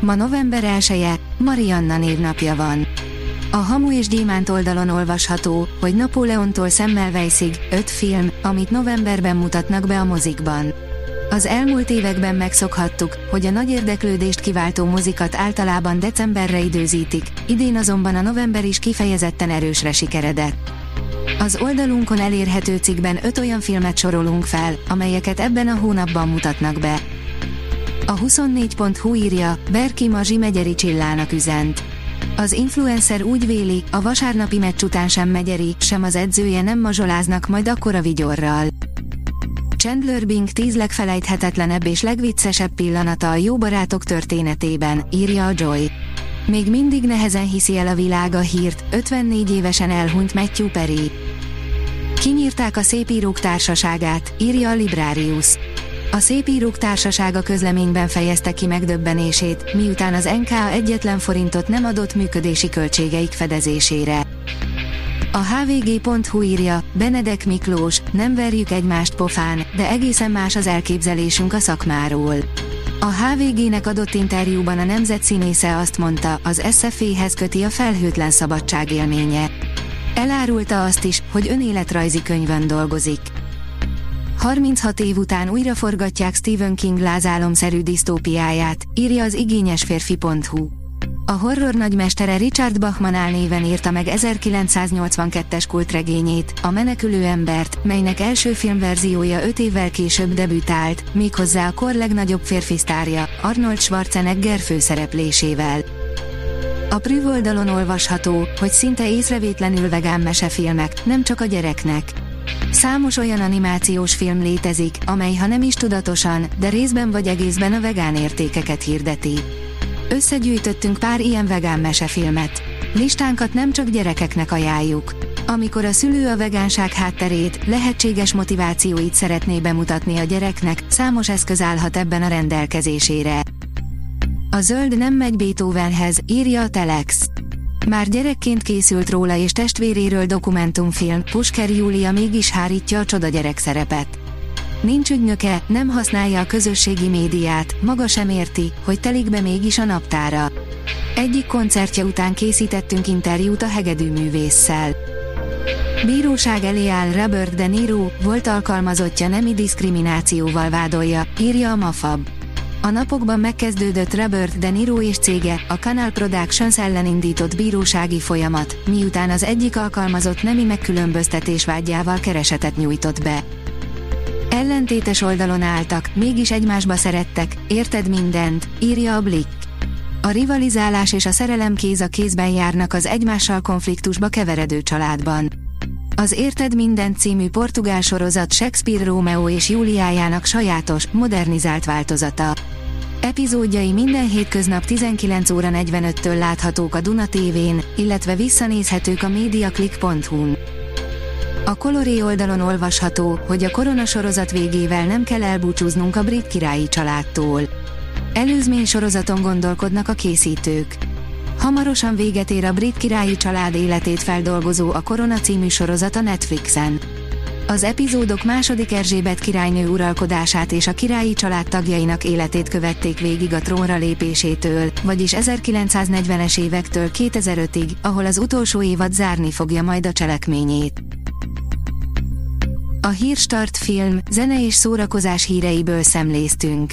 Ma november 1 -e, Marianna névnapja van. A Hamu és Gyémánt oldalon olvasható, hogy Napóleontól Semmelweisig, öt film, amit novemberben mutatnak be a mozikban. Az elmúlt években megszokhattuk, hogy a nagy érdeklődést kiváltó mozikat általában decemberre időzítik, idén azonban a november is kifejezetten erősre sikeredett. Az oldalunkon elérhető cikkben öt olyan filmet sorolunk fel, amelyeket ebben a hónapban mutatnak be. A 24.hu írja, Berki Mazsi Megyeri Csillának üzent. Az influencer úgy véli, a vasárnapi meccs után sem Megyeri, sem az edzője nem mazsoláznak majd akkora vigyorral. Chandler Bing tíz legfelejthetetlenebb és legviccesebb pillanata a jó barátok történetében, írja a Joy. Még mindig nehezen hiszi el a világ a hírt, 54 évesen elhunyt Matthew Perry. Kinyírták a Szépírók Társaságát, írja a Librarius. A Szépírók Társasága közleményben fejezte ki megdöbbenését, miután az NKA egyetlen forintot nem adott működési költségeik fedezésére. A hvg.hu írja, Benedek Miklós, nem verjük egymást pofán, de egészen más az elképzelésünk a szakmáról. A HVG-nek adott interjúban a nemzet színésze azt mondta, az SFE-hez köti a felhőtlen szabadság élménye. Elárulta azt is, hogy önéletrajzi könyvön dolgozik. 36 év után újra forgatják Stephen King lázálomszerű disztópiáját, írja az igényesférfi.hu. A horror nagymestere Richard Bachman álnéven írta meg 1982-es kultregényét, a menekülő embert, melynek első filmverziója 5 évvel később debütált, méghozzá a kor legnagyobb férfi sztárja, Arnold Schwarzenegger főszereplésével. A Prüv oldalon olvasható, hogy szinte észrevétlenül vegán mesefilmek, nem csak a gyereknek. Számos olyan animációs film létezik, amely ha nem is tudatosan, de részben vagy egészben a vegán értékeket hirdeti. Összegyűjtöttünk pár ilyen vegán mesefilmet. Listánkat nem csak gyerekeknek ajánljuk. Amikor a szülő a vegánság hátterét, lehetséges motivációit szeretné bemutatni a gyereknek, számos eszköz állhat ebben a rendelkezésére. A zöld nem megy Beethovenhez, írja a Telex. Már gyerekként készült róla és testvéréről dokumentumfilm, Pusker Júlia mégis hárítja a csoda gyerek szerepet. Nincs ügynöke, nem használja a közösségi médiát, maga sem érti, hogy telik be mégis a naptára. Egyik koncertje után készítettünk interjút a hegedű művésszel. Bíróság elé áll Robert De Niro, volt alkalmazottja nemi diszkriminációval vádolja, írja a Mafab. A napokban megkezdődött Robert De Niro és cége, a Canal Productions ellen indított bírósági folyamat, miután az egyik alkalmazott nemi megkülönböztetés vágyával keresetet nyújtott be. Ellentétes oldalon álltak, mégis egymásba szerettek, érted mindent, írja a Blick. A rivalizálás és a szerelem kéz a kézben járnak az egymással konfliktusba keveredő családban. Az Érted Minden című portugál sorozat Shakespeare Rómeó és Júliájának sajátos, modernizált változata. Epizódjai minden hétköznap 19 óra 45-től láthatók a Duna TV-n, illetve visszanézhetők a mediaclick.hu-n. A Coloré oldalon olvasható, hogy a koronasorozat végével nem kell elbúcsúznunk a brit királyi családtól. Előzmény sorozaton gondolkodnak a készítők. Hamarosan véget ér a brit királyi család életét feldolgozó a Korona című sorozat a Netflixen. Az epizódok második Erzsébet királynő uralkodását és a királyi család tagjainak életét követték végig a trónra lépésétől, vagyis 1940-es évektől 2005-ig, ahol az utolsó évad zárni fogja majd a cselekményét. A Hírstart film, zene és szórakozás híreiből szemléztünk.